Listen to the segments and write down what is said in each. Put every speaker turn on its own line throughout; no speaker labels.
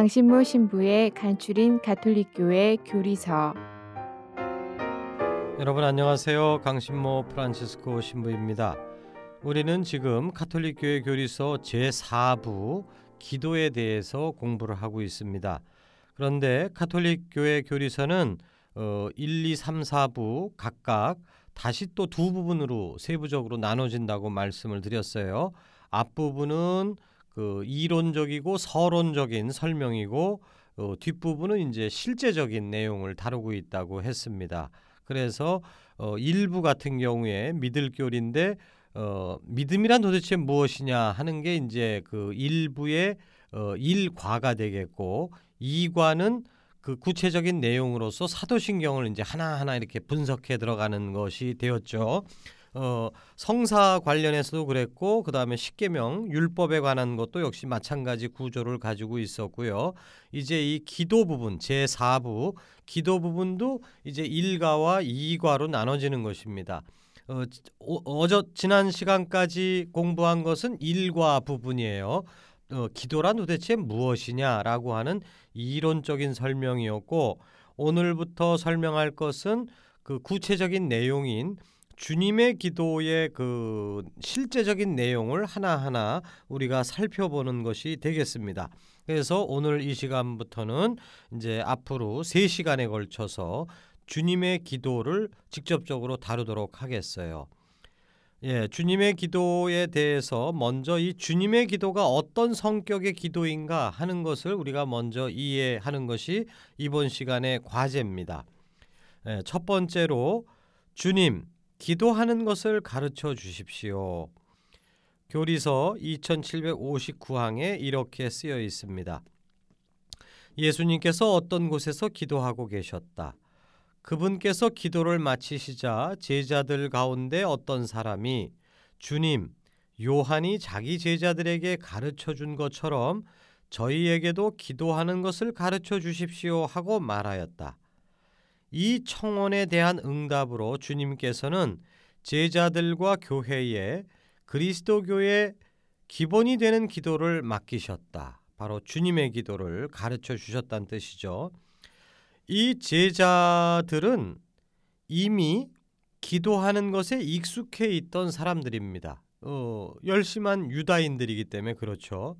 강신모 신부의 간추린 가톨릭교회 교리서
여러분 안녕하세요. 강신모 프란치스코 신부입니다. 우리는 지금 카톨릭교회 교리서 제4부 기도에 대해서 공부를 하고 있습니다. 그런데 카톨릭교회 교리서는 어, 1, 2, 3, 4부 각각 다시 또 두 부분으로 세부적으로 나눠진다고 말씀을 드렸어요. 앞부분은 그 이론적이고 서론적인 설명이고 어, 뒷부분은 이제 실제적인 내용을 다루고 있다고 했습니다. 그래서 어, 일부 같은 경우에 믿을 교리인데 어, 믿음이란 도대체 무엇이냐 하는 게 이제 그 일부의 어, 일과가 되겠고 이과는 그 구체적인 내용으로서 사도신경을 이제 하나하나 이렇게 분석해 들어가는 것이 되었죠. 어, 성사 관련해서도 그랬고 그 다음에 십계명 율법에 관한 것도 역시 마찬가지 구조를 가지고 있었고요. 이제 이 기도 부분 제 4부 기도 부분도 이제 1과와 2과로 나눠지는 것입니다. 어, 어저 지난 시간까지 공부한 것은 1과 부분이에요. 어, 기도란 도대체 무엇이냐라고 하는 이론적인 설명이었고 오늘부터 설명할 것은 그 구체적인 내용인 주님의 기도의 그 실제적인 내용을 하나하나 우리가 살펴보는 것이 되겠습니다. 그래서 오늘 이 시간부터는 이제 앞으로 3시간에 걸쳐서 주님의 기도를 직접적으로 다루도록 하겠어요. 예, 주님의 기도에 대해서 먼저 이 주님의 기도가 어떤 성격의 기도인가 하는 것을 우리가 먼저 이해하는 것이 이번 시간의 과제입니다. 예, 첫 번째로 주님 기도하는 것을 가르쳐 주십시오. 교리서 2759항에 이렇게 쓰여 있습니다. 예수님께서 어떤 곳에서 기도하고 계셨다. 그분께서 기도를 마치시자 제자들 가운데 어떤 사람이 주님, 요한이 자기 제자들에게 가르쳐 준 것처럼 저희에게도 기도하는 것을 가르쳐 주십시오 하고 말하였다. 이 청원에 대한 응답으로 주님께서는 제자들과 교회에 그리스도교의 기본이 되는 기도를 맡기셨다. 바로 주님의 기도를 가르쳐 주셨다는 뜻이죠. 이 제자들은 이미 기도하는 것에 익숙해 있던 사람들입니다. 어, 열심한 유다인들이기 때문에 그렇죠.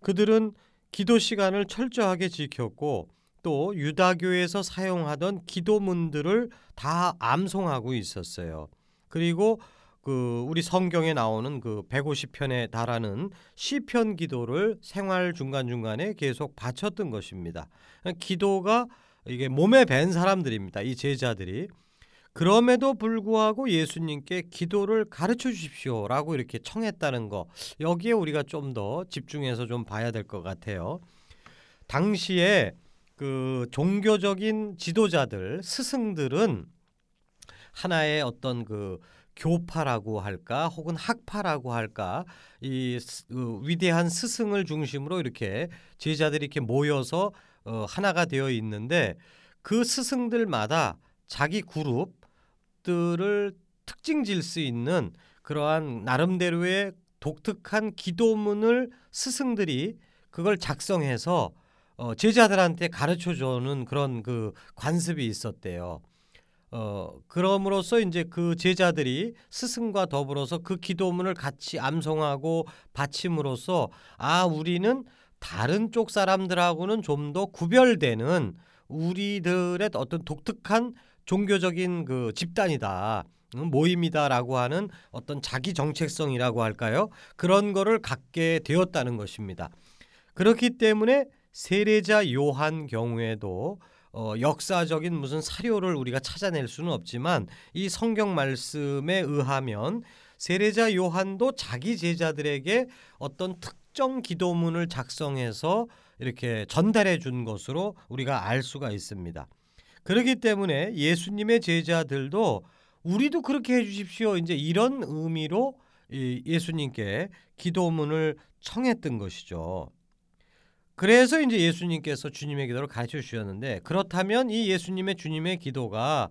그들은 기도 시간을 철저하게 지켰고 또 유다교에서 사용하던 기도문들을 다 암송하고 있었어요. 그리고 그 우리 성경에 나오는 그 150편에 달하는 시편 기도를 생활 중간중간에 계속 바쳤던 것입니다. 기도가 이게 몸에 밴 사람들입니다. 이 제자들이 그럼에도 불구하고 예수님께 기도를 가르쳐 주십시오라고 이렇게 청했다는 거 여기에 우리가 좀 더 집중해서 좀 봐야 될 것 같아요. 당시에 그 종교적인 지도자들 스승들은 하나의 어떤 그 교파라고 할까 혹은 학파라고 할까 이그 위대한 스승을 중심으로 이렇게 제자들이 이렇게 모여서 어, 하나가 되어 있는데 그 스승들마다 자기 그룹들을 특징 질 수 있는 그러한 나름대로의 독특한 기도문을 스승들이 그걸 작성해서 어, 제자들한테 가르쳐 주는 그런 그 관습이 있었대요. 어, 그럼으로써 이제 그 제자들이 스승과 더불어서 그 기도문을 같이 암송하고 바침으로써 아, 우리는 다른 쪽 사람들하고는 좀 더 구별되는 우리들의 어떤 독특한 종교적인 그 집단이다. 음, 모임이다라고 하는 어떤 자기 정체성이라고 할까요? 그런 거를 갖게 되었다는 것입니다. 그렇기 때문에 세례자 요한 경우에도 어, 역사적인 무슨 사료를 우리가 찾아낼 수는 없지만 이 성경 말씀에 의하면 세례자 요한도 자기 제자들에게 어떤 특정 기도문을 작성해서 이렇게 전달해 준 것으로 우리가 알 수가 있습니다. 그렇기 때문에 예수님의 제자들도 우리도 그렇게 해 주십시오. 이제 이런 의미로 예수님께 기도문을 청했던 것이죠. 그래서 이제 예수님께서 주님의 기도를 가르쳐 주셨는데 그렇다면 이 예수님의 주님의 기도가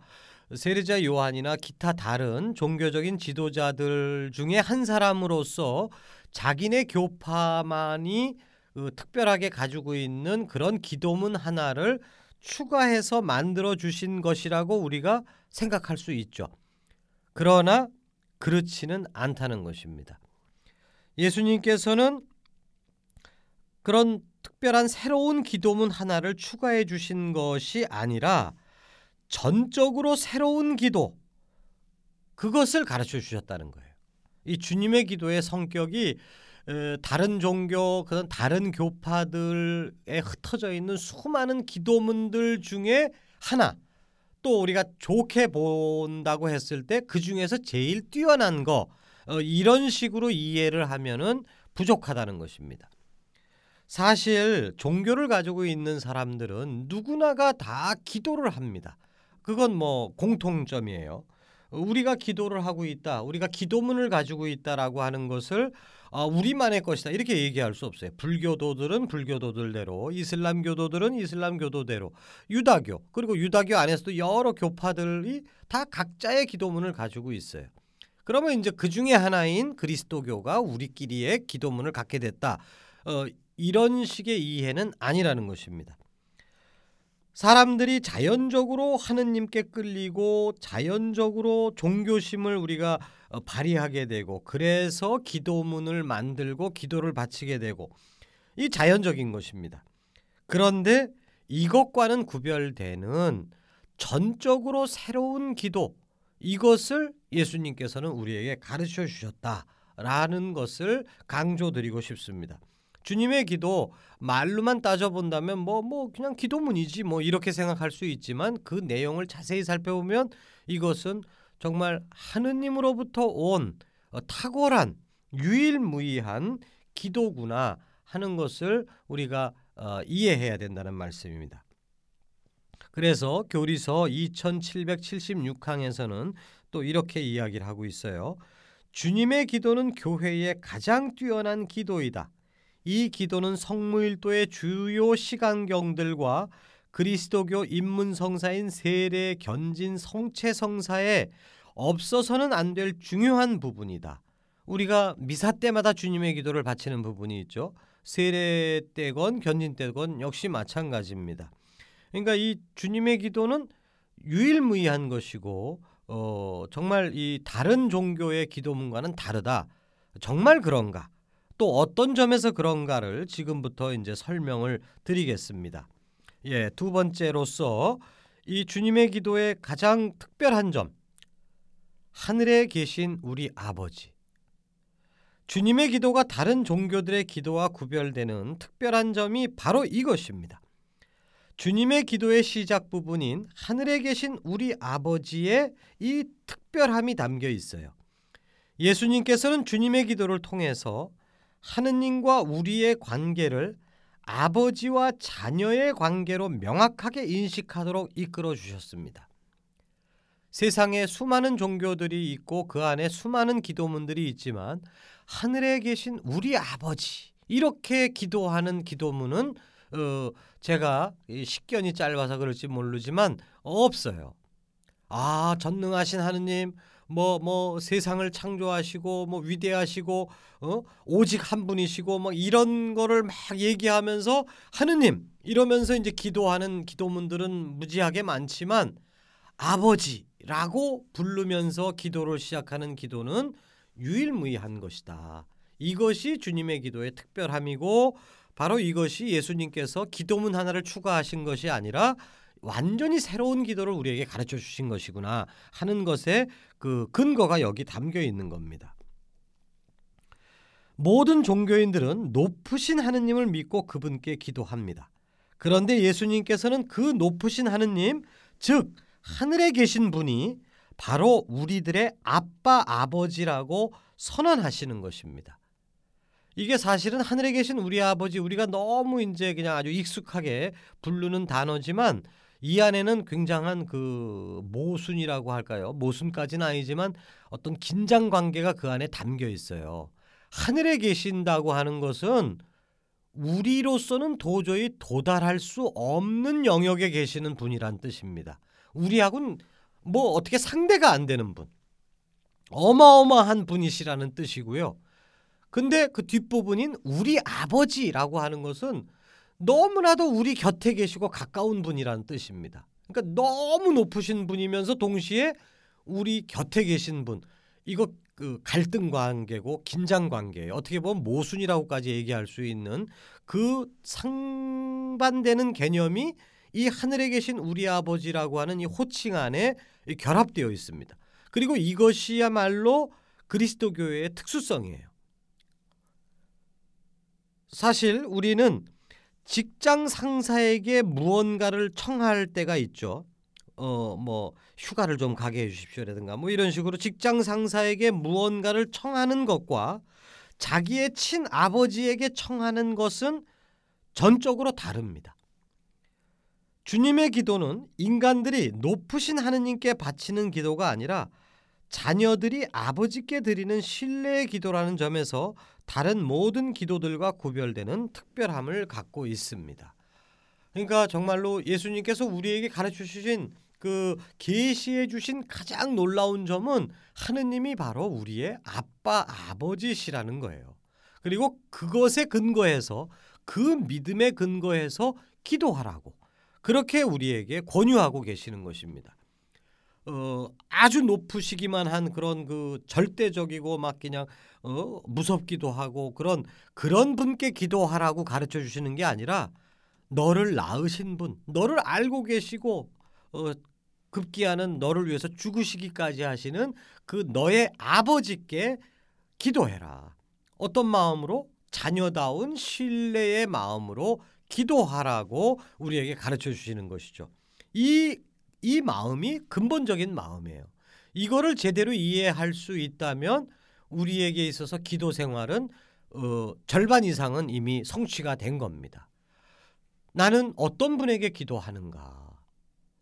세례자 요한이나 기타 다른 종교적인 지도자들 중에 한 사람으로서 자기네 교파만이 그 특별하게 가지고 있는 그런 기도문 하나를 추가해서 만들어 주신 것이라고 우리가 생각할 수 있죠. 그러나 그렇지는 않다는 것입니다. 예수님께서는 그런 특별한 새로운 기도문 하나를 추가해 주신 것이 아니라 전적으로 새로운 기도 그것을 가르쳐 주셨다는 거예요. 이 주님의 기도의 성격이 다른 종교 그런 다른 교파들에 흩어져 있는 수많은 기도문들 중에 하나 또 우리가 좋게 본다고 했을 때 그 중에서 제일 뛰어난 거 어, 이런 식으로 이해를 하면은 부족하다는 것입니다. 사실 종교를 가지고 있는 사람들은 누구나가 다 기도를 합니다. 그건 뭐 공통점이에요. 우리가 기도를 하고 있다. 우리가 기도문을 가지고 있다라고 하는 것을 어, 우리만의 것이다 이렇게 얘기할 수 없어요. 불교도들은 불교도들대로, 이슬람교도들은 이슬람교도대로, 유다교 그리고 유다교 안에서도 여러 교파들이 다 각자의 기도문을 가지고 있어요. 그러면 이제 그 중에 하나인 그리스도교가 우리끼리의 기도문을 갖게 됐다. 어, 이런 식의 이해는 아니라는 것입니다. 사람들이 자연적으로 하느님께 끌리고 자연적으로 종교심을 우리가 어, 발휘하게 되고 그래서 기도문을 만들고 기도를 바치게 되고 이 자연적인 것입니다. 그런데 이것과는 구별되는 전적으로 새로운 기도 이것을 예수님께서는 우리에게 가르쳐 주셨다라는 것을 강조드리고 싶습니다. 주님의 기도 말로만 따져본다면 뭐뭐 뭐 그냥 기도문이지 뭐 이렇게 생각할 수 있지만 그 내용을 자세히 살펴보면 이것은 정말 하느님으로부터 온 어, 탁월한 유일무이한 기도구나 하는 것을 우리가 어, 이해해야 된다는 말씀입니다. 그래서 교리서 2776항에서는 또 이렇게 이야기를 하고 있어요. 주님의 기도는 교회의 가장 뛰어난 기도이다. 이 기도는 성무일도의 주요 시간경들과 그리스도교 입문 성사인 세례 견진 성체 성사에 없어서는 안 될 중요한 부분이다. 우리가 미사 때마다 주님의 기도를 바치는 부분이 있죠. 세례 때건 견진 때건 역시 마찬가지입니다. 그러니까 이 주님의 기도는 유일무이한 것이고 어, 정말 이 다른 종교의 기도문과는 다르다. 정말 그런가? 또 어떤 점에서 그런가를 지금부터 이제 설명을 드리겠습니다. 예, 두 번째로서 이 주님의 기도의 가장 특별한 점 하늘에 계신 우리 아버지 주님의 기도가 다른 종교들의 기도와 구별되는 특별한 점이 바로 이것입니다. 주님의 기도의 시작 부분인 하늘에 계신 우리 아버지의 이 특별함이 담겨 있어요. 예수님께서는 주님의 기도를 통해서 하느님과 우리의 관계를 아버지와 자녀의 관계로 명확하게 인식하도록 이끌어 주셨습니다. 세상에 수많은 종교들이 있고 그 안에 수많은 기도문들이 있지만 하늘에 계신 우리 아버지 이렇게 기도하는 기도문은 어, 제가 식견이 짧아서 그럴지 모르지만 없어요. 아 전능하신 하느님 뭐뭐 뭐 세상을 창조하시고 뭐 위대하시고 어? 오직 한 분이시고 뭐 이런 거를 막 얘기하면서 하느님 이러면서 이제 기도하는 기도문들은 무지하게 많지만 아버지라고 부르면서 기도를 시작하는 기도는 유일무이한 것이다. 이것이 주님의 기도의 특별함이고 바로 이것이 예수님께서 기도문 하나를 추가하신 것이 아니라 완전히 새로운 기도를 우리에게 가르쳐 주신 것이구나 하는 것에 그 근거가 여기 담겨 있는 겁니다. 모든 종교인들은 높으신 하느님을 믿고 그분께 기도합니다. 그런데 예수님께서는 그 높으신 하느님, 즉 하늘에 계신 분이 바로 우리들의 아빠 아버지라고 선언하시는 것입니다. 이게 사실은 하늘에 계신 우리 아버지 우리가 너무 이제 그냥 아주 익숙하게 부르는 단어지만 이 안에는 굉장한 그 모순이라고 할까요? 모순까지는 아니지만 어떤 긴장 관계가 그 안에 담겨 있어요. 하늘에 계신다고 하는 것은 우리로서는 도저히 도달할 수 없는 영역에 계시는 분이란 뜻입니다. 우리하고는 뭐 어떻게 상대가 안 되는 분. 어마어마한 분이시라는 뜻이고요. 근데 그 뒷부분인 우리 아버지라고 하는 것은 너무나도 우리 곁에 계시고 가까운 분이라는 뜻입니다. 그러니까 너무 높으신 분이면서 동시에 우리 곁에 계신 분. 이거 그 갈등 관계고 긴장 관계예요. 어떻게 보면 모순이라고까지 얘기할 수 있는 그 상반되는 개념이 이 하늘에 계신 우리 아버지라고 하는 이 호칭 안에 결합되어 있습니다. 그리고 이것이야말로 그리스도 교회의 특수성이에요. 사실 우리는 직장 상사에게 무언가를 청할 때가 있죠. 어 뭐 휴가를 좀 가게 해 주십시오라든가 뭐 이런 식으로 직장 상사에게 무언가를 청하는 것과 자기의 친 아버지에게 청하는 것은 전적으로 다릅니다. 주님의 기도는 인간들이 높으신 하느님께 바치는 기도가 아니라 자녀들이 아버지께 드리는 신뢰의 기도라는 점에서 다른 모든 기도들과 구별되는 특별함을 갖고 있습니다. 그러니까 정말로 예수님께서 우리에게 가르쳐 주신 그 계시해 주신 가장 놀라운 점은 하느님이 바로 우리의 아빠 아버지시라는 거예요. 그리고 그것에 근거해서 그 믿음에 근거해서 기도하라고 그렇게 우리에게 권유하고 계시는 것입니다. 어, 아주 높으시기만 한 그런 그 절대적이고 막 그냥 어, 무섭기도 하고 그런 그런 분께 기도하라고 가르쳐 주시는 게 아니라 너를 낳으신 분, 너를 알고 계시고 어, 급기야는 너를 위해서 죽으시기까지 하시는 그 너의 아버지께 기도해라. 어떤 마음으로 자녀다운 신뢰의 마음으로 기도하라고 우리에게 가르쳐 주시는 것이죠. 이, 이 마음이 근본적인 마음이에요. 이거를 제대로 이해할 수 있다면 우리에게 있어서 기도 생활은 어, 절반 이상은 이미 성취가 된 겁니다. 나는 어떤 분에게 기도하는가?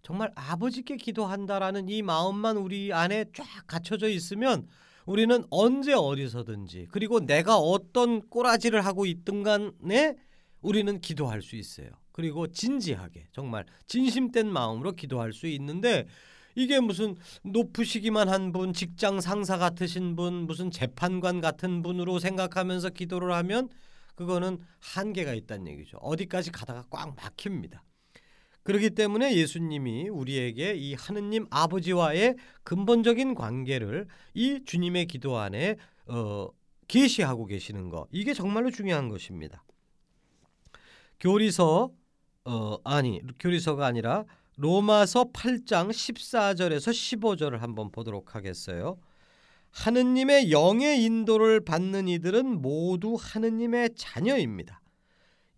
정말 아버지께 기도한다라는 이 마음만 우리 안에 쫙 갖춰져 있으면 우리는 언제 어디서든지 그리고 내가 어떤 꼬라지를 하고 있든 간에 우리는 기도할 수 있어요. 그리고 진지하게 정말 진심된 마음으로 기도할 수 있는데 이게 무슨 높으시기만 한 분, 직장 상사 같으신 분, 무슨 재판관 같은 분으로 생각하면서 기도를 하면 그거는 한계가 있다는 얘기죠. 어디까지 가다가 꽉 막힙니다. 그렇기 때문에 예수님이 우리에게 이 하느님 아버지와의 근본적인 관계를 이 주님의 기도 안에 어, 계시하고 계시는 것 이게 정말로 중요한 것입니다. 교리서 어 아니 교리서가 아니라 로마서 8장 14절에서 15절을 한번 보도록 하겠어요. 하느님의 영의 인도를 받는 이들은 모두 하느님의 자녀입니다.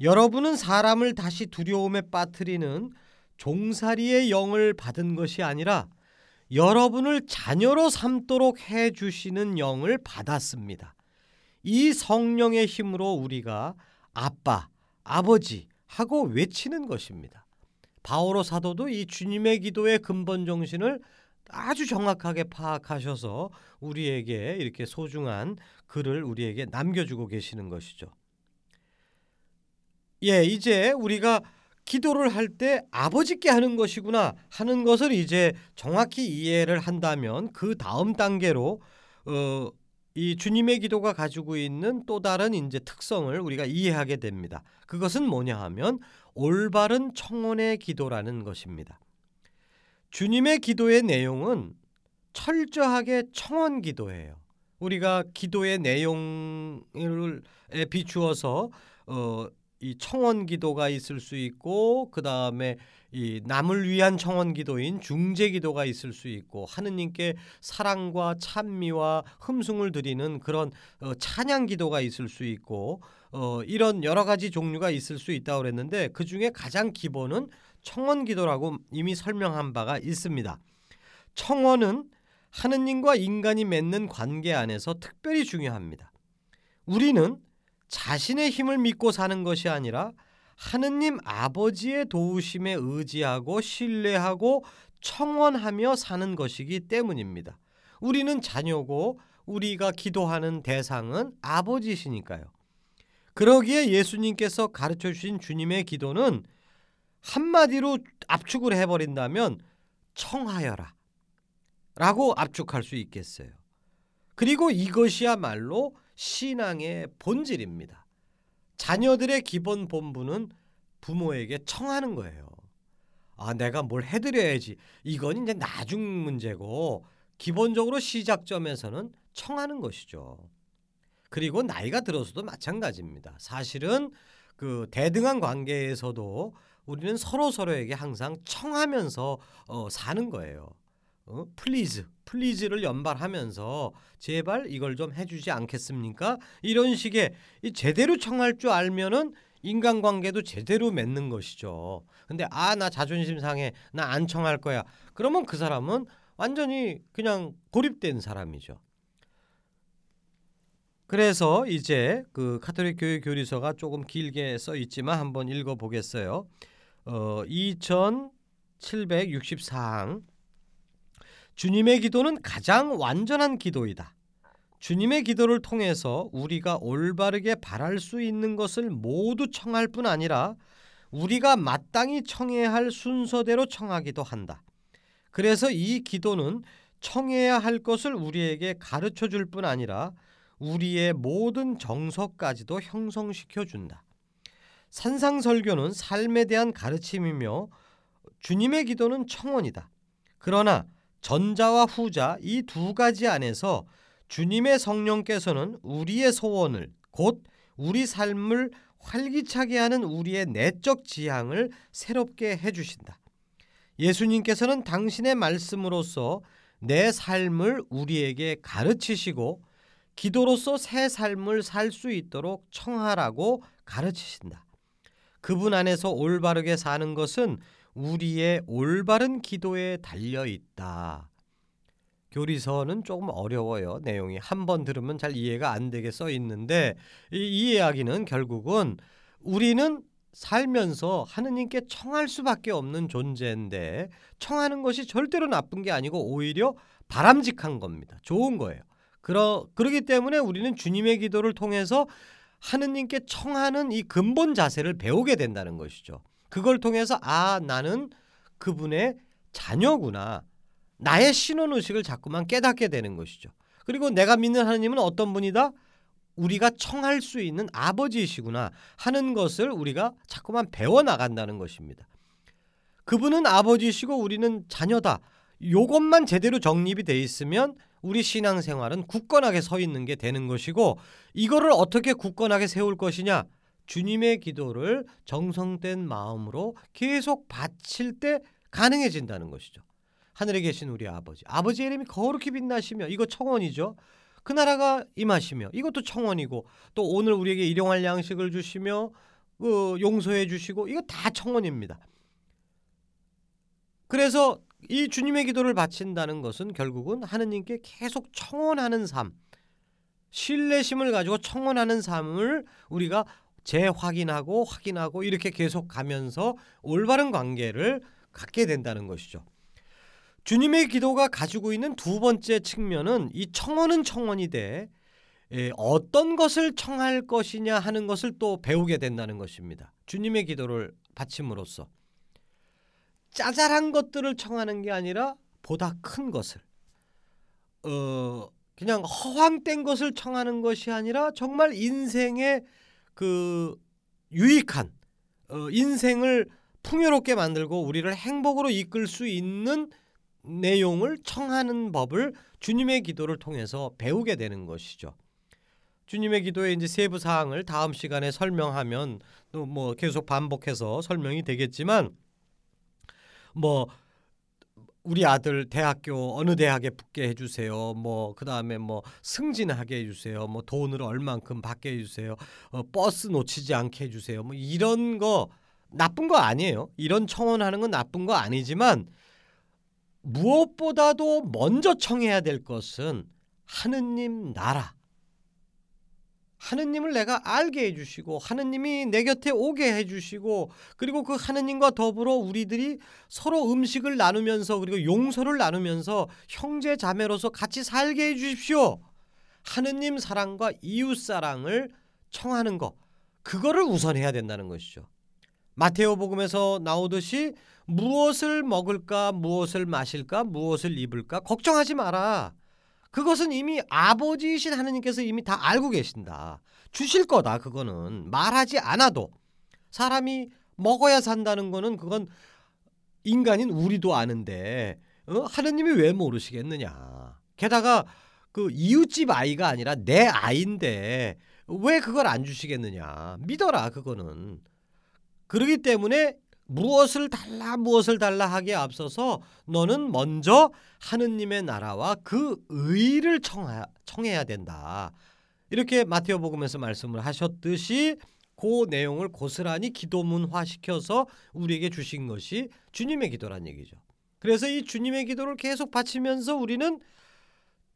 여러분은 사람을 다시 두려움에 빠뜨리는 종살이의 영을 받은 것이 아니라 여러분을 자녀로 삼도록 해 주시는 영을 받았습니다. 이 성령의 힘으로 우리가 아빠, 아버지 하고 외치는 것입니다. 바오로 사도도 이 주님의 기도의 근본 정신을 아주 정확하게 파악하셔서 우리에게 이렇게 소중한 글을 우리에게 남겨주고 계시는 것이죠. 예, 이제 우리가 기도를 할 때 아버지께 하는 것이구나 하는 것을 이제 정확히 이해를 한다면 그 다음 단계로 어, 이 주님의 기도가 가지고 있는 또 다른 이제 특성을 우리가 이해하게 됩니다. 그것은 뭐냐 하면 올바른 청원의 기도라는 것입니다. 주님의 기도의 내용은 철저하게 청원 기도예요. 우리가 기도의 내용을 비추어서 어, 이 청원 기도가 있을 수 있고 그 다음에 이 남을 위한 청원 기도인 중재 기도가 있을 수 있고 하느님께 사랑과 찬미와 흠숭을 드리는 그런 어, 찬양 기도가 있을 수 있고 어, 이런 여러 가지 종류가 있을 수 있다고 그랬는데 그 중에 가장 기본은 청원 기도라고 이미 설명한 바가 있습니다. 청원은 하느님과 인간이 맺는 관계 안에서 특별히 중요합니다. 우리는 자신의 힘을 믿고 사는 것이 아니라 하느님 아버지의 도우심에 의지하고 신뢰하고 청원하며 사는 것이기 때문입니다. 우리는 자녀고 우리가 기도하는 대상은 아버지시니까요. 그러기에 예수님께서 가르쳐 주신 주님의 기도는 한마디로 압축을 해버린다면 청하여라 라고 압축할 수 있겠어요. 그리고 이것이야말로 신앙의 본질입니다. 자녀들의 기본 본분은 부모에게 청하는 거예요. 아, 내가 뭘 해드려야지. 이건 이제 나중 문제고 기본적으로 시작점에서는 청하는 것이죠. 그리고 나이가 들어서도 마찬가지입니다. 사실은 그 대등한 관계에서도 우리는 서로 서로에게 항상 청하면서 어, 사는 거예요. 어? please, please를 연발하면서 제발 이걸 좀 해주지 않겠습니까? 이런 식의 제대로 청할 줄 알면은 인간관계도 제대로 맺는 것이죠. 근데 아 나 자존심 상해, 나 안 청할 거야. 그러면 그 사람은 완전히 그냥 고립된 사람이죠. 그래서 이제 그 카톨릭 교회 교리서가 조금 길게 써 있지만 한번 읽어 보겠어요. 어 2764항 주님의 기도는 가장 완전한 기도이다. 주님의 기도를 통해서 우리가 올바르게 바랄 수 있는 것을 모두 청할 뿐 아니라 우리가 마땅히 청해야 할 순서대로 청하기도 한다. 그래서 이 기도는 청해야 할 것을 우리에게 가르쳐 줄 뿐 아니라 우리의 모든 정서까지도 형성시켜 준다. 산상설교는 삶에 대한 가르침이며 주님의 기도는 청원이다. 그러나 전자와 후자 이 두 가지 안에서 주님의 성령께서는 우리의 소원을 곧 우리 삶을 활기차게 하는 우리의 내적 지향을 새롭게 해 주신다. 예수님께서는 당신의 말씀으로서 내 삶을 우리에게 가르치시고 기도로서 새 삶을 살 수 있도록 청하라고 가르치신다. 그분 안에서 올바르게 사는 것은 우리의 올바른 기도에 달려 있다. 교리서는 조금 어려워요. 내용이 한 번 들으면 잘 이해가 안 되게 써 있는데 이, 이 이야기는 결국은 우리는 살면서 하느님께 청할 수밖에 없는 존재인데 청하는 것이 절대로 나쁜 게 아니고 오히려 바람직한 겁니다. 좋은 거예요. 그러 그러기 때문에 우리는 주님의 기도를 통해서 하느님께 청하는 이 근본 자세를 배우게 된다는 것이죠. 그걸 통해서 아 나는 그분의 자녀구나. 나의 신원 의식을 자꾸만 깨닫게 되는 것이죠. 그리고 내가 믿는 하나님은 어떤 분이다? 우리가 청할 수 있는 아버지이시구나 하는 것을 우리가 자꾸만 배워 나간다는 것입니다. 그분은 아버지시고 우리는 자녀다. 요것만 제대로 정립이 돼 있으면 우리 신앙생활은 굳건하게 서 있는 게 되는 것이고 이거를 어떻게 굳건하게 세울 것이냐? 주님의 기도를 정성된 마음으로 계속 바칠 때 가능해진다는 것이죠. 하늘에 계신 우리 아버지. 아버지의 이름이 거룩히 빛나시며 이거 청원이죠. 그 나라가 임하시며 이것도 청원이고 또 오늘 우리에게 일용할 양식을 주시며 그 용서해 주시고 이거 다 청원입니다. 그래서 이 주님의 기도를 바친다는 것은 결국은 하느님께 계속 청원하는 삶, 신뢰심을 가지고 청원하는 삶을 우리가 재확인하고 확인하고 이렇게 계속 가면서 올바른 관계를 갖게 된다는 것이죠. 주님의 기도가 가지고 있는 두 번째 측면은 이 청원은 청원이 돼 예, 어떤 것을 청할 것이냐 하는 것을 또 배우게 된다는 것입니다. 주님의 기도를 바침으로써 짜잘한 것들을 청하는 게 아니라 보다 큰 것을 어 그냥 허황된 것을 청하는 것이 아니라 정말 인생의 그 유익한 어, 인생을 풍요롭게 만들고 우리를 행복으로 이끌 수 있는 내용을 청하는 법을 주님의 기도를 통해서 배우게 되는 것이죠. 주님의 기도의 이제 세부 사항을 다음 시간에 설명하면 또 뭐 계속 반복해서 설명이 되겠지만 뭐 우리 아들 대학교 어느 대학에 붙게 해주세요. 뭐 그다음에 뭐 승진하게 해주세요. 뭐 돈을 얼만큼 받게 해주세요. 어, 버스 놓치지 않게 해주세요. 뭐 이런 거 나쁜 거 아니에요. 이런 청원하는 건 나쁜 거 아니지만 무엇보다도 먼저 청해야 될 것은 하느님 나라. 하느님을 내가 알게 해주시고 하느님이 내 곁에 오게 해주시고 그리고 그 하느님과 더불어 우리들이 서로 음식을 나누면서 그리고 용서를 나누면서 형제 자매로서 같이 살게 해주십시오. 하느님 사랑과 이웃 사랑을 청하는 것 그거를 우선해야 된다는 것이죠. 마테오 복음에서 나오듯이 무엇을 먹을까 무엇을 마실까 무엇을 입을까 걱정하지 마라. 그것은 이미 아버지이신 하느님께서 이미 다 알고 계신다. 주실 거다. 그거는 말하지 않아도 사람이 먹어야 산다는 거는 그건 인간인 우리도 아는데 어? 하느님이 왜 모르시겠느냐. 게다가 그 이웃집 아이가 아니라 내 아이인데 왜 그걸 안 주시겠느냐. 믿어라 그거는. 그러기 때문에 무엇을 달라 무엇을 달라 하기에 앞서서 너는 먼저 하느님의 나라와 그 의를 청하, 청해야 된다. 이렇게 마테오 복음에서 말씀을 하셨듯이 그 내용을 고스란히 기도문화시켜서 우리에게 주신 것이 주님의 기도란 얘기죠. 그래서 이 주님의 기도를 계속 바치면서 우리는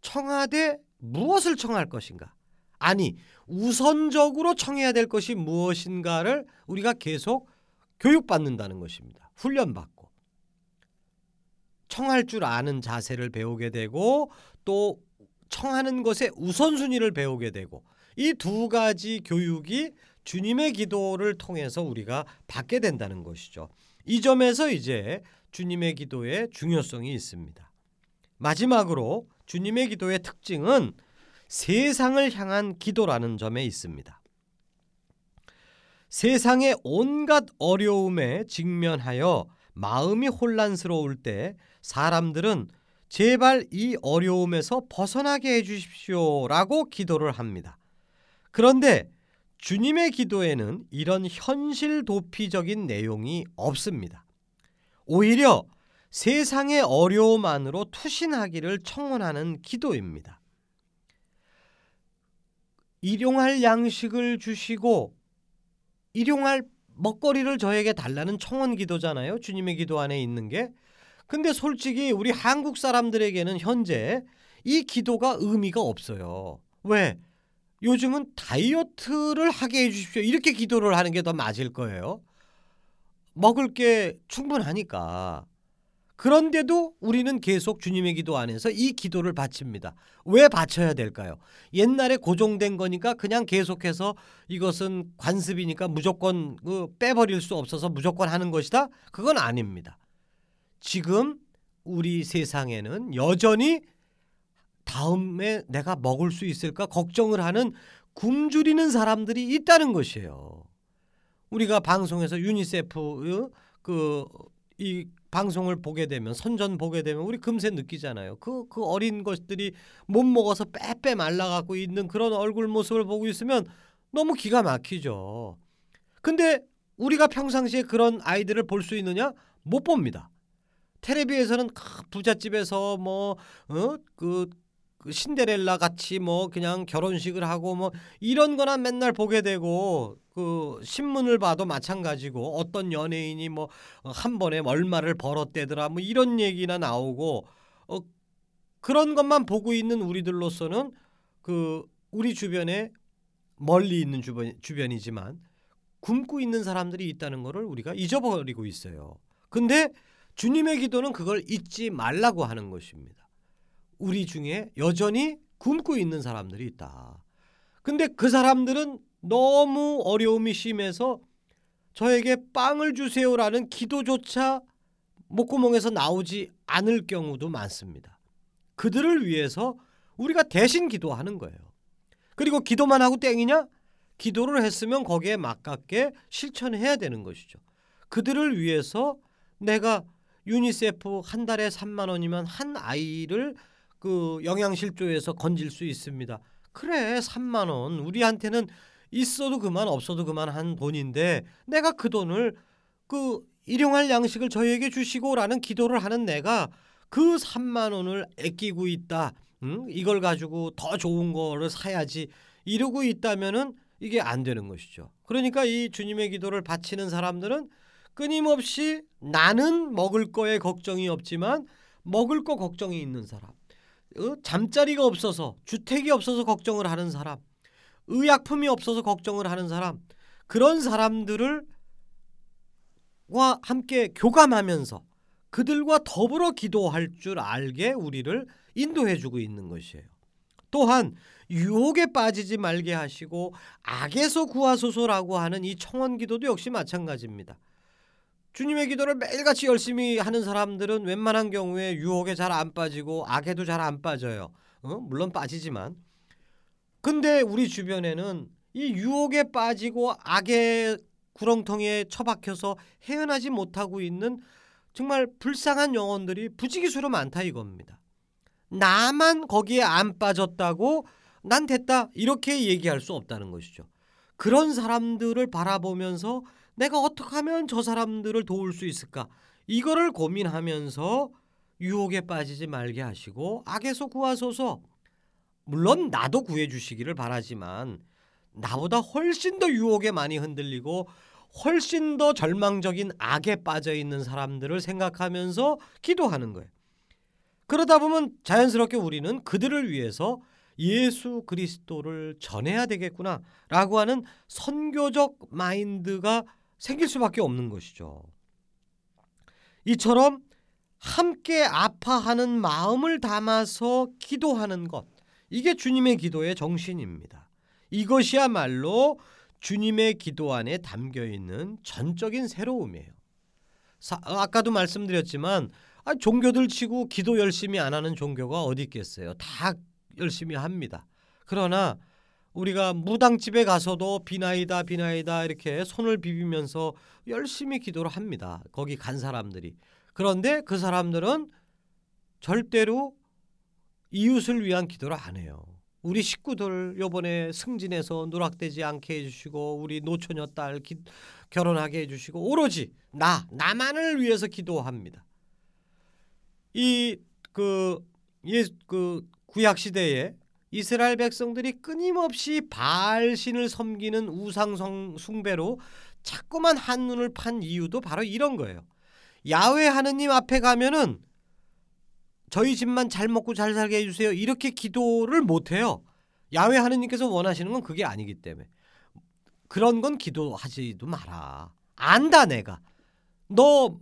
청하되 무엇을 청할 것인가? 아니, 우선적으로 청해야 될 것이 무엇인가를 우리가 계속 교육받는다는 것입니다. 훈련받고 청할 줄 아는 자세를 배우게 되고 또 청하는 것의 우선순위를 배우게 되고 이 두 가지 교육이 주님의 기도를 통해서 우리가 받게 된다는 것이죠. 이 점에서 이제 주님의 기도의 중요성이 있습니다. 마지막으로 주님의 기도의 특징은 세상을 향한 기도라는 점에 있습니다. 세상의 온갖 어려움에 직면하여 마음이 혼란스러울 때 사람들은 제발 이 어려움에서 벗어나게 해주십시오 라고 기도를 합니다. 그런데 주님의 기도에는 이런 현실 도피적인 내용이 없습니다. 오히려 세상의 어려움 안으로 투신하기를 청원하는 기도입니다. 일용할 양식을 주시고 일용할 먹거리를 저에게 달라는 청원 기도잖아요. 주님의 기도 안에 있는 게. 근데 솔직히 우리 한국 사람들에게는 현재 이 기도가 의미가 없어요. 왜? 요즘은 다이어트를 하게 해 주십시오. 이렇게 기도를 하는 게 더 맞을 거예요. 먹을 게 충분하니까. 그런데도 우리는 계속 주님의 기도 안에서 이 기도를 바칩니다. 왜 바쳐야 될까요? 옛날에 고정된 거니까 그냥 계속해서 이것은 관습이니까 무조건 그 빼버릴 수 없어서 무조건 하는 것이다? 그건 아닙니다. 지금 우리 세상에는 여전히 다음에 내가 먹을 수 있을까 걱정을 하는 굶주리는 사람들이 있다는 것이에요. 우리가 방송에서 유니세프 그이 방송을 보게 되면 선전 보게 되면 우리 금세 느끼잖아요. 그, 그 어린 것들이 못 먹어서 빼빼 말라갖고 있는 그런 얼굴 모습을 보고 있으면 너무 기가 막히죠. 근데 우리가 평상시에 그런 아이들을 볼 수 있느냐? 못 봅니다. 텔레비에서는 부잣집에서 뭐어그 그 신데렐라 같이 뭐 그냥 결혼식을 하고 뭐 이런 거나 맨날 보게 되고 그 신문을 봐도 마찬가지고 어떤 연예인이 뭐 한 번에 얼마를 벌었대더라 뭐 이런 얘기나 나오고 어 그런 것만 보고 있는 우리들로서는 그 우리 주변에 멀리 있는 주변 주변이지만 굶고 있는 사람들이 있다는 것을 우리가 잊어버리고 있어요. 근데 주님의 기도는 그걸 잊지 말라고 하는 것입니다. 우리 중에 여전히 굶고 있는 사람들이 있다. 근데 그 사람들은 너무 어려움이 심해서 저에게 빵을 주세요라는 기도조차 목구멍에서 나오지 않을 경우도 많습니다. 그들을 위해서 우리가 대신 기도하는 거예요. 그리고 기도만 하고 땡이냐? 기도를 했으면 거기에 맞게 실천해야 되는 것이죠. 그들을 위해서 내가 유니세프 한 달에 3만 원이면 한 아이를 그 영양실조에서 건질 수 있습니다. 그래 3만 원 우리한테는 있어도 그만 없어도 그만 한 돈인데 내가 그 돈을 그 일용할 양식을 저에게 주시고라는 기도를 하는 내가 그 3만 원을 아끼고 있다. 응? 이걸 가지고 더 좋은 거를 사야지 이러고 있다면은 이게 안 되는 것이죠. 그러니까 이 주님의 기도를 바치는 사람들은 끊임없이 나는 먹을 거에 걱정이 없지만 먹을 거 걱정이 있는 사람, 어? 잠자리가 없어서 주택이 없어서 걱정을 하는 사람, 의약품이 없어서 걱정을 하는 사람 그런 사람들을 과 함께 교감하면서 그들과 더불어 기도할 줄 알게 우리를 인도해 주고 있는 것이에요. 또한 유혹에 빠지지 말게 하시고 악에서 구하소서라고 하는 이 청원 기도도 역시 마찬가지입니다. 주님의 기도를 매일같이 열심히 하는 사람들은 웬만한 경우에 유혹에 잘 안 빠지고 악에도 잘 안 빠져요. 어? 물론 빠지지만. 근데 우리 주변에는 이 유혹에 빠지고 악의 구렁텅이에 처박혀서 헤어나지 못하고 있는 정말 불쌍한 영혼들이 부지기수로 많다 이겁니다. 나만 거기에 안 빠졌다고 난 됐다 이렇게 얘기할 수 없다는 것이죠. 그런 사람들을 바라보면서 내가 어떻게 하면 저 사람들을 도울 수 있을까 이거를 고민하면서 유혹에 빠지지 말게 하시고 악에서 구하소서 물론 나도 구해 주시기를 바라지만 나보다 훨씬 더 유혹에 많이 흔들리고 훨씬 더 절망적인 악에 빠져 있는 사람들을 생각하면서 기도하는 거예요. 그러다 보면 자연스럽게 우리는 그들을 위해서 예수 그리스도를 전해야 되겠구나 라고 하는 선교적 마인드가 생길 수밖에 없는 것이죠. 이처럼 함께 아파하는 마음을 담아서 기도하는 것 이게 주님의 기도의 정신입니다. 이것이야말로 주님의 기도 안에 담겨 있는 전적인 새로움이에요. 사, 아까도 말씀드렸지만 아, 종교들 치고 기도 열심히 안 하는 종교가 어디 있겠어요. 다 열심히 합니다. 그러나 우리가 무당집에 가서도 비나이다 비나이다 이렇게 손을 비비면서 열심히 기도를 합니다. 거기 간 사람들이. 그런데 그 사람들은 절대로 이웃을 위한 기도를 안 해요. 우리 식구들 요번에 승진해서 누락되지 않게 해주시고 우리 노처녀 딸 기, 결혼하게 해주시고 오로지 나 나만을 위해서 기도합니다. 이그 예, 그 구약 시대에 이스라엘 백성들이 끊임없이 바알 신을 섬기는 우상 숭배로 자꾸만 한눈을 판 이유도 바로 이런 거예요. 야훼 하느님 앞에 가면은 저희 집만 잘 먹고 잘 살게 해주세요. 이렇게 기도를 못 해요. 야외 하느님께서 원하시는 건 그게 아니기 때문에 그런 건 기도하지도 마라. 안다 내가. 너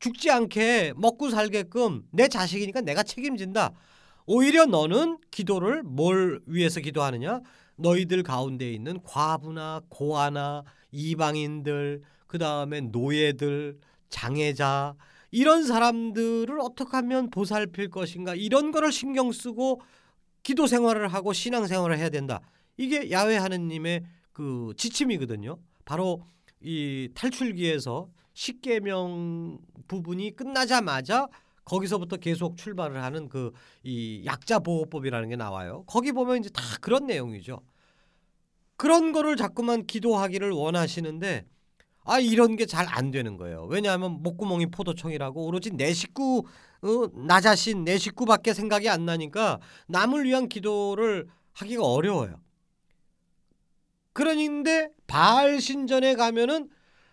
죽지 않게 먹고 살게끔 내 자식이니까 내가 책임진다. 오히려 너는 기도를 뭘 위해서 기도하느냐? 너희들 가운데 있는 과부나 고아나 이방인들, 그 다음에 노예들, 장애자 이런 사람들을 어떻게 하면 보살필 것인가 이런 거를 신경 쓰고 기도 생활을 하고 신앙 생활을 해야 된다. 이게 야외 하느님의 그 지침이거든요. 바로 이 탈출기에서 십계명 부분이 끝나자마자 거기서부터 계속 출발을 하는 그 이 약자 보호법이라는 게 나와요. 거기 보면 이제 다 그런 내용이죠. 그런 거를 자꾸만 기도하기를 원하시는데 아 이런 게 잘 안 되는 거예요. 왜냐하면 목구멍이 포도청이라고 오로지 내 식구 어, 나 자신 내 식구밖에 생각이 안 나니까 남을 위한 기도를 하기가 어려워요. 그런데 바알 신전에 가면은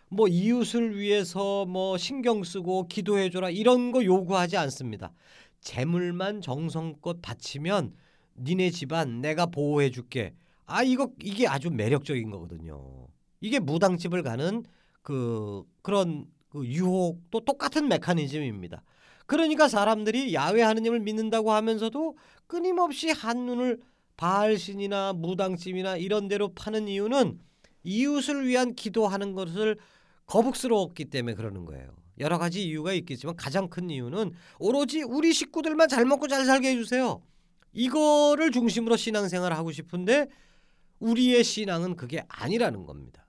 뭐 이웃을 위해서 뭐 신경 쓰고 기도해 줘라 이런 거 요구하지 않습니다. 재물만 정성껏 바치면 니네 집안 내가 보호해 줄게. 아 이거 이게 아주 매력적인 거거든요. 이게 무당집을 가는 그 그런 그 유혹도 똑같은 메커니즘입니다. 그러니까 사람들이 야외 하느님을 믿는다고 하면서도 끊임없이 한눈을 바알신이나 무당집이나 이런 데로 파는 이유는 이웃을 위한 기도하는 것을 거북스러웠기 때문에 그러는 거예요. 여러 가지 이유가 있겠지만 가장 큰 이유는 오로지 우리 식구들만 잘 먹고 잘 살게 해주세요. 이거를 중심으로 신앙생활을 하고 싶은데 우리의 신앙은 그게 아니라는 겁니다.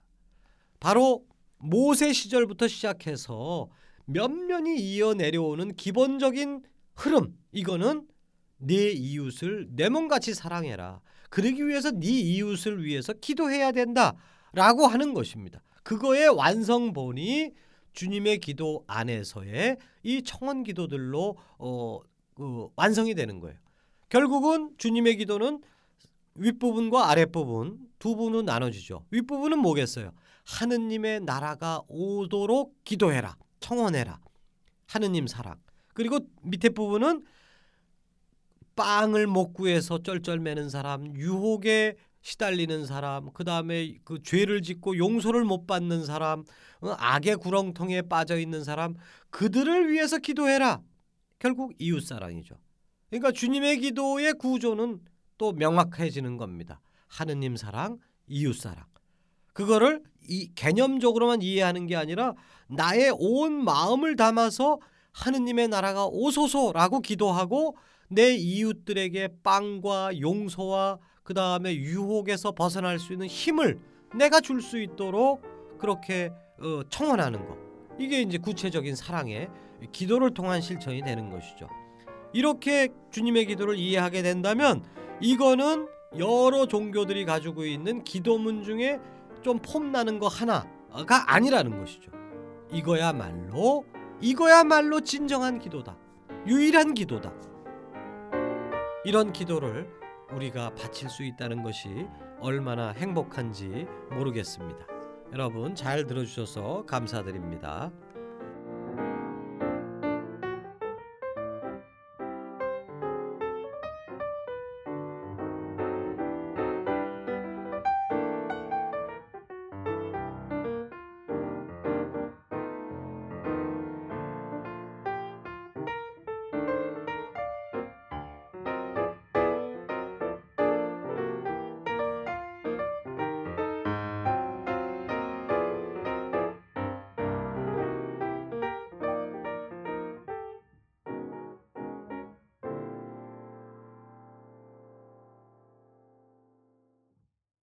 바로 모세 시절부터 시작해서 면면이 이어 내려오는 기본적인 흐름 이거는 내 이웃을 내 몸같이 사랑해라. 그러기 위해서 네 이웃을 위해서 기도해야 된다라고 하는 것입니다. 그거의 완성본이 주님의 기도 안에서의 이 청원 기도들로 어, 그 완성이 되는 거예요. 결국은 주님의 기도는 윗부분과 아랫부분 두 부분은 나눠지죠. 윗부분은 뭐겠어요? 하느님의 나라가 오도록 기도해라. 청원해라. 하느님 사랑. 그리고 밑에 부분은 빵을 못 구해서 쩔쩔매는 사람, 유혹에 시달리는 사람, 그 다음에 그 죄를 짓고 용서를 못 받는 사람, 어, 악의 구렁텅이에 빠져 있는 사람, 그들을 위해서 기도해라. 결국 이웃 사랑이죠. 그러니까 주님의 기도의 구조는 또 명확해지는 겁니다. 하느님 사랑, 이웃 사랑. 그거를 이 개념적으로만 이해하는 게 아니라 나의 온 마음을 담아서 하느님의 나라가 오소서라고 기도하고 내 이웃들에게 빵과 용서와 그 다음에 유혹에서 벗어날 수 있는 힘을 내가 줄 수 있도록 그렇게 어, 청원하는 것. 이게 이제 구체적인 사랑의 기도를 통한 실천이 되는 것이죠. 이렇게 주님의 기도를 이해하게 된다면 이거는 여러 종교들이 가지고 있는 기도문 중에 좀 폼나는 거 하나가 아니라는 것이죠. 이거야말로 이거야말로 진정한 기도다. 유일한 기도다. 이런 기도를 우리가 바칠 수 있다는 것이 얼마나 행복한지 모르겠습니다. 여러분 잘 들어주셔서 감사드립니다.